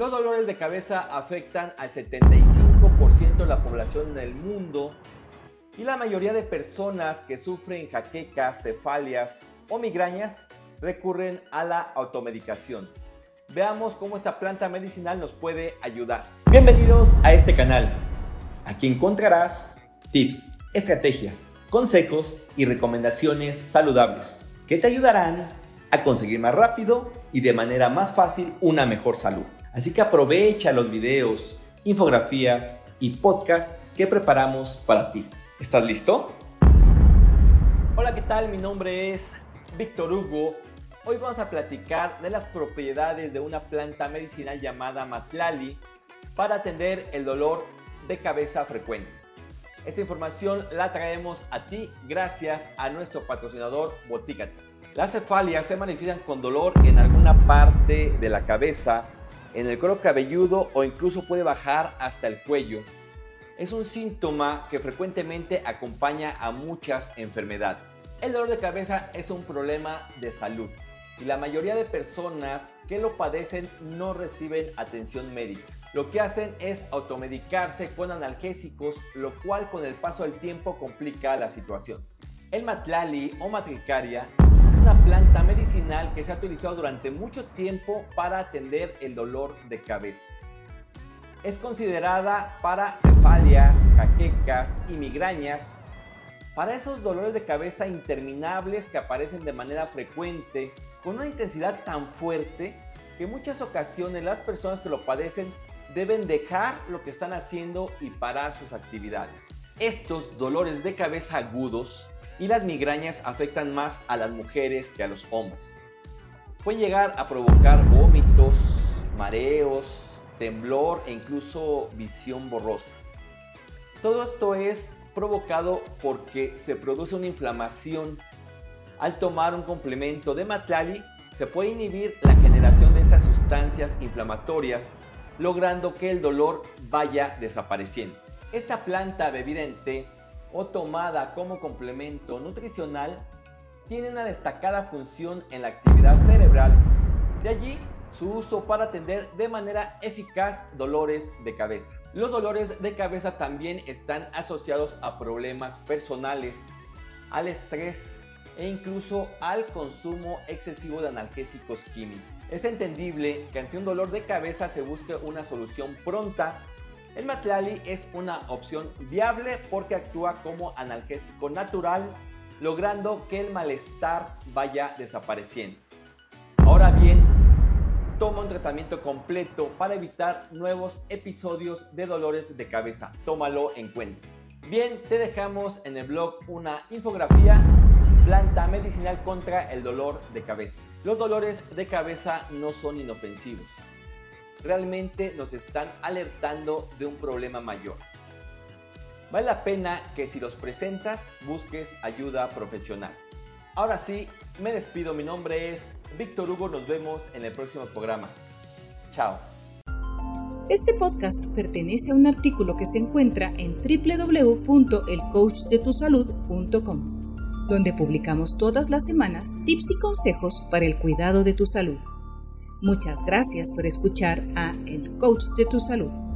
Los dolores de cabeza afectan al 75% de la población en el mundo y la mayoría de personas que sufren jaquecas, cefalias o migrañas recurren a la automedicación. Veamos cómo esta planta medicinal nos puede ayudar. Bienvenidos a este canal. Aquí encontrarás tips, estrategias, consejos y recomendaciones saludables que te ayudarán a conseguir más rápido y de manera más fácil una mejor salud. Así que aprovecha los videos, infografías y podcasts que preparamos para ti. ¿Estás listo? Hola, ¿qué tal? Mi nombre es Víctor Hugo. Hoy vamos a platicar de las propiedades de una planta medicinal llamada Matlali para atender el dolor de cabeza frecuente. Esta información la traemos a ti gracias a nuestro patrocinador Botícate. Las cefalias se manifiestan con dolor en alguna parte de la cabeza, en el cuero cabelludo o incluso puede bajar hasta el cuello. Es un síntoma que frecuentemente acompaña a muchas enfermedades. El dolor de cabeza es un problema de salud y la mayoría de personas que lo padecen no reciben atención médica. Lo que hacen es automedicarse con analgésicos, lo cual con el paso del tiempo complica la situación. El matlali o matricaria una planta medicinal que se ha utilizado durante mucho tiempo para atender el dolor de cabeza. Es considerada para cefalias, jaquecas y migrañas, para esos dolores de cabeza interminables que aparecen de manera frecuente, con una intensidad tan fuerte que en muchas ocasiones las personas que lo padecen deben dejar lo que están haciendo y parar sus actividades. Estos dolores de cabeza agudos y las migrañas afectan más a las mujeres que a los hombres. Pueden llegar a provocar vómitos, mareos, temblor e incluso visión borrosa. Todo esto es provocado porque se produce una inflamación. Al tomar un complemento de Matlali, se puede inhibir la generación de estas sustancias inflamatorias, logrando que el dolor vaya desapareciendo. Esta planta bebida en o tomada como complemento nutricional tiene una destacada función en la actividad cerebral, de allí su uso para atender de manera eficaz dolores de cabeza. Los dolores de cabeza también están asociados a problemas personales, al estrés e incluso al consumo excesivo de analgésicos químicos. Es entendible que ante un dolor de cabeza se busque una solución pronta el Matlali es una opción viable porque actúa como analgésico natural, logrando que el malestar vaya desapareciendo. Ahora bien, toma un tratamiento completo para evitar nuevos episodios de dolores de cabeza. Tómalo en cuenta. Bien, te dejamos en el blog una infografía planta medicinal contra el dolor de cabeza. Los dolores de cabeza no son inofensivos realmente nos están alertando de un problema mayor. Vale la pena que si los presentas busques ayuda profesional. Ahora sí, me despido, mi nombre es Víctor Hugo, nos vemos en el próximo programa. Chao. Este podcast pertenece a un artículo que se encuentra en www.elcoachdetusalud.com, donde publicamos todas las semanas tips y consejos para el cuidado de tu salud. Muchas gracias por escuchar a El Coach de tu Salud.